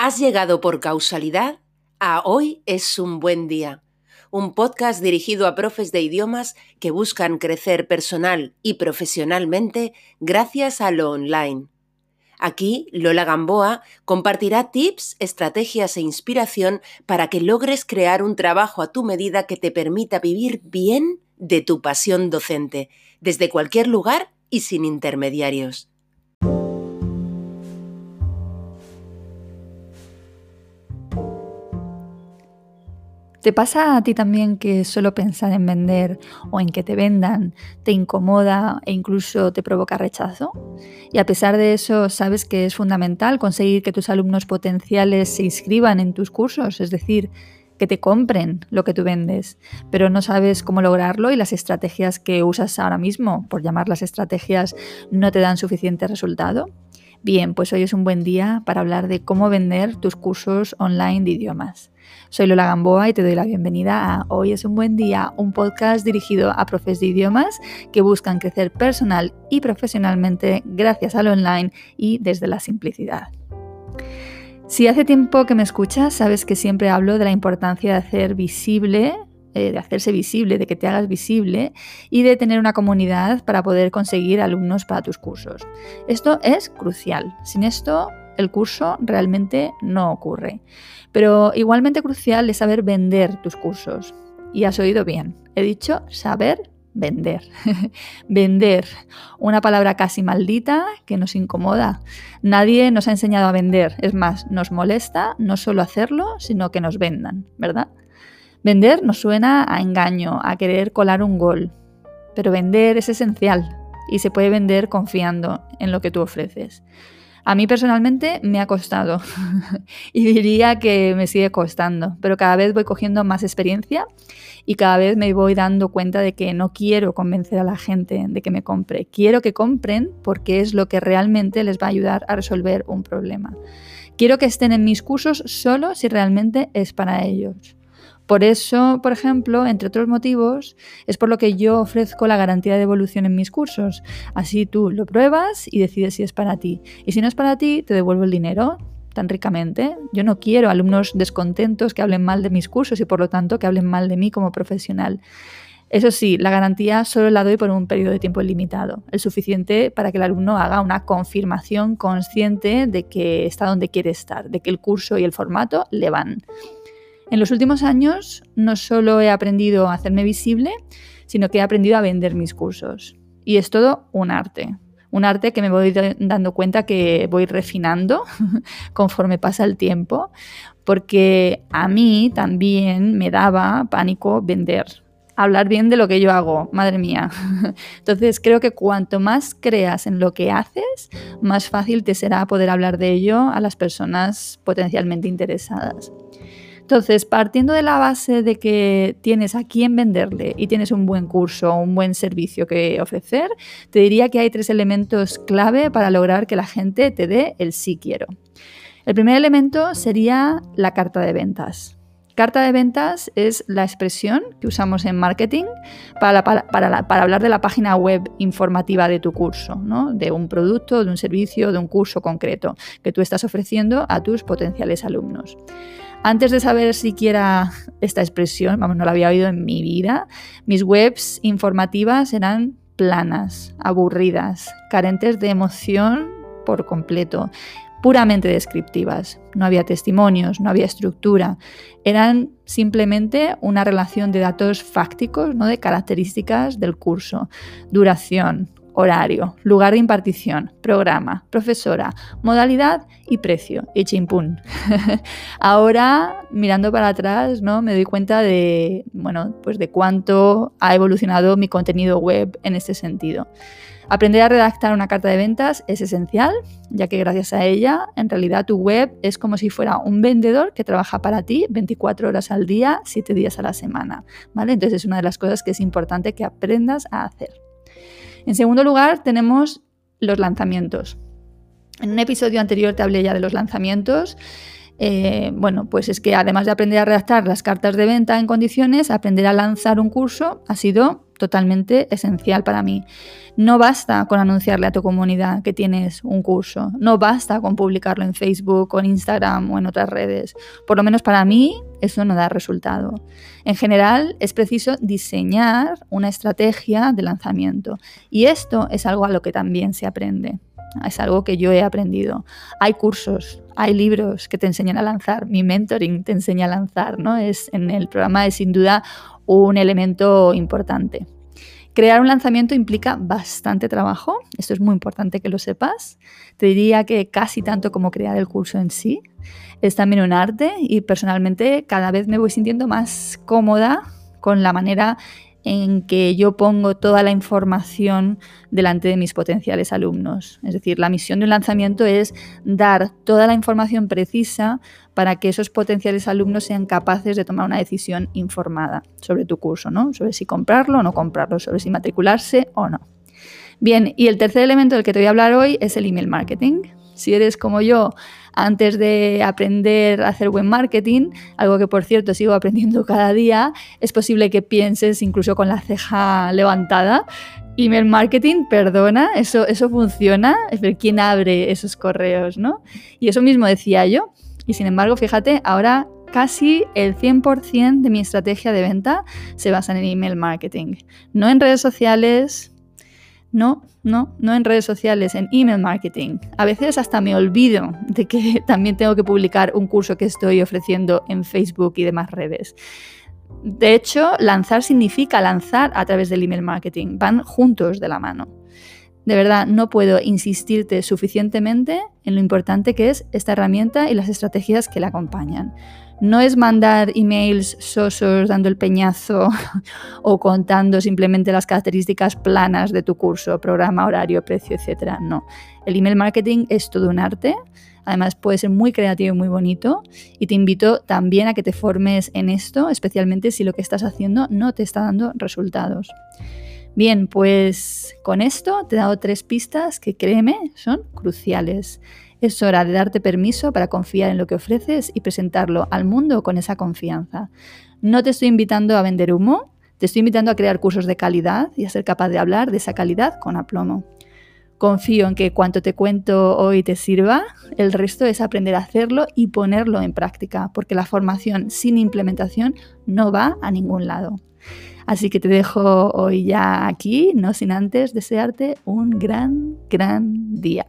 Has llegado por causalidad a Hoy es un buen día, un podcast dirigido a profes de idiomas que buscan crecer personal y profesionalmente gracias a lo online. Aquí, Lola Gamboa compartirá tips, estrategias e inspiración para que logres crear un trabajo a tu medida que te permita vivir bien de tu pasión docente, desde cualquier lugar y sin intermediarios. ¿Te pasa a ti también que solo pensar en vender o en que te vendan te incomoda e incluso te provoca rechazo? Y a pesar de eso, sabes que es fundamental conseguir que tus alumnos potenciales se inscriban en tus cursos, es decir, que te compren lo que tú vendes, pero no sabes cómo lograrlo y las estrategias que usas ahora mismo, por llamar las estrategias, no te dan suficiente resultado. Bien, pues hoy es un buen día para hablar de cómo vender tus cursos online de idiomas. Soy Lola Gamboa y te doy la bienvenida a Hoy es un buen día, un podcast dirigido a profes de idiomas que buscan crecer personal y profesionalmente gracias al online y desde la simplicidad. Si hace tiempo que me escuchas, sabes que siempre hablo de la importancia de hacer visible eh, de hacerse visible, de que te hagas visible y de tener una comunidad para poder conseguir alumnos para tus cursos. Esto es crucial. Sin esto, el curso realmente no ocurre. Pero igualmente crucial es saber vender tus cursos. Y has oído bien, he dicho saber vender. vender, una palabra casi maldita que nos incomoda. Nadie nos ha enseñado a vender. Es más, nos molesta no solo hacerlo, sino que nos vendan, ¿verdad? Vender nos suena a engaño, a querer colar un gol. Pero vender es esencial y se puede vender confiando en lo que tú ofreces. A mí personalmente me ha costado y diría que me sigue costando, pero cada vez voy cogiendo más experiencia y cada vez me voy dando cuenta de que no quiero convencer a la gente de que me compre. Quiero que compren porque es lo que realmente les va a ayudar a resolver un problema. Quiero que estén en mis cursos solo si realmente es para ellos. Por eso, por ejemplo, entre otros motivos, es por lo que yo ofrezco la garantía de evolución en mis cursos. Así tú lo pruebas y decides si es para ti. Y si no es para ti, te devuelvo el dinero tan ricamente. Yo no quiero alumnos descontentos que hablen mal de mis cursos y por lo tanto que hablen mal de mí como profesional. Eso sí, la garantía solo la doy por un periodo de tiempo limitado, el suficiente para que el alumno haga una confirmación consciente de que está donde quiere estar, de que el curso y el formato le van. En los últimos años no solo he aprendido a hacerme visible, sino que he aprendido a vender mis cursos. Y es todo un arte. Un arte que me voy dando cuenta que voy refinando conforme pasa el tiempo, porque a mí también me daba pánico vender, hablar bien de lo que yo hago, madre mía. Entonces creo que cuanto más creas en lo que haces, más fácil te será poder hablar de ello a las personas potencialmente interesadas. Entonces, partiendo de la base de que tienes a quién venderle y tienes un buen curso o un buen servicio que ofrecer, te diría que hay tres elementos clave para lograr que la gente te dé el sí quiero. El primer elemento sería la carta de ventas. Carta de ventas es la expresión que usamos en marketing para, hablar de la página web informativa de tu curso, de un producto, de un servicio, de un curso concreto que tú estás ofreciendo a tus potenciales alumnos. Antes de saber siquiera esta expresión, vamos, no la había oído en mi vida, mis webs informativas eran planas, aburridas, carentes de emoción por completo, puramente descriptivas. No había testimonios, no había estructura. Eran simplemente una relación de datos fácticos, ¿no? de características del curso, duración, horario, lugar de impartición, programa, profesora, modalidad y precio. Y chimpún. Ahora, mirando para atrás, ¿no? me doy cuenta de, bueno, pues de cuánto ha evolucionado mi contenido web en este sentido. Aprender a redactar una carta de ventas es esencial, ya que gracias a ella, en realidad tu web es como si fuera un vendedor que trabaja para ti 24 horas al día, 7 días a la semana. ¿vale? Entonces es una de las cosas que es importante que aprendas a hacer. En segundo lugar, tenemos los lanzamientos. En un episodio anterior te hablé ya de los lanzamientos. Eh, bueno, pues es que además de aprender a redactar las cartas de venta en condiciones, aprender a lanzar un curso ha sido totalmente esencial para mí. No basta con anunciarle a tu comunidad que tienes un curso, no basta con publicarlo en Facebook en Instagram o en otras redes. Por lo menos para mí eso no da resultado. En general es preciso diseñar una estrategia de lanzamiento y esto es algo a lo que también se aprende. Es algo que yo he aprendido. Hay cursos, hay libros que te enseñan a lanzar. Mi mentoring te enseña a lanzar, ¿no? Es en el programa es sin duda un elemento importante. Crear un lanzamiento implica bastante trabajo, esto es muy importante que lo sepas. Te diría que casi tanto como crear el curso en sí. Es también un arte y personalmente cada vez me voy sintiendo más cómoda con la manera en que yo pongo toda la información delante de mis potenciales alumnos. Es decir, la misión de un lanzamiento es dar toda la información precisa para que esos potenciales alumnos sean capaces de tomar una decisión informada sobre tu curso, ¿no? Sobre si comprarlo o no comprarlo, sobre si matricularse o no. Bien, y el tercer elemento del que te voy a hablar hoy es el email marketing. Si eres como yo, antes de aprender a hacer buen marketing, algo que por cierto sigo aprendiendo cada día, es posible que pienses incluso con la ceja levantada. Email marketing, perdona, eso, eso funciona, es ver quién abre esos correos, ¿no? Y eso mismo decía yo. Y sin embargo, fíjate, ahora casi el 100% de mi estrategia de venta se basa en email marketing. No en redes sociales, no, no, no en redes sociales, en email marketing. A veces hasta me olvido de que también tengo que publicar un curso que estoy ofreciendo en Facebook y demás redes. De hecho, lanzar significa lanzar a través del email marketing. Van juntos de la mano. De verdad, no puedo insistirte suficientemente en lo importante que es esta herramienta y las estrategias que la acompañan. No es mandar emails sosos dando el peñazo o contando simplemente las características planas de tu curso, programa, horario, precio, etc. No. El email marketing es todo un arte. Además puede ser muy creativo y muy bonito. Y te invito también a que te formes en esto, especialmente si lo que estás haciendo no te está dando resultados. Bien, pues con esto te he dado tres pistas que créeme son cruciales. Es hora de darte permiso para confiar en lo que ofreces y presentarlo al mundo con esa confianza. No te estoy invitando a vender humo, te estoy invitando a crear cursos de calidad y a ser capaz de hablar de esa calidad con aplomo. Confío en que cuanto te cuento hoy te sirva, el resto es aprender a hacerlo y ponerlo en práctica, porque la formación sin implementación no va a ningún lado. Así que te dejo hoy ya aquí, no sin antes desearte un gran, gran día.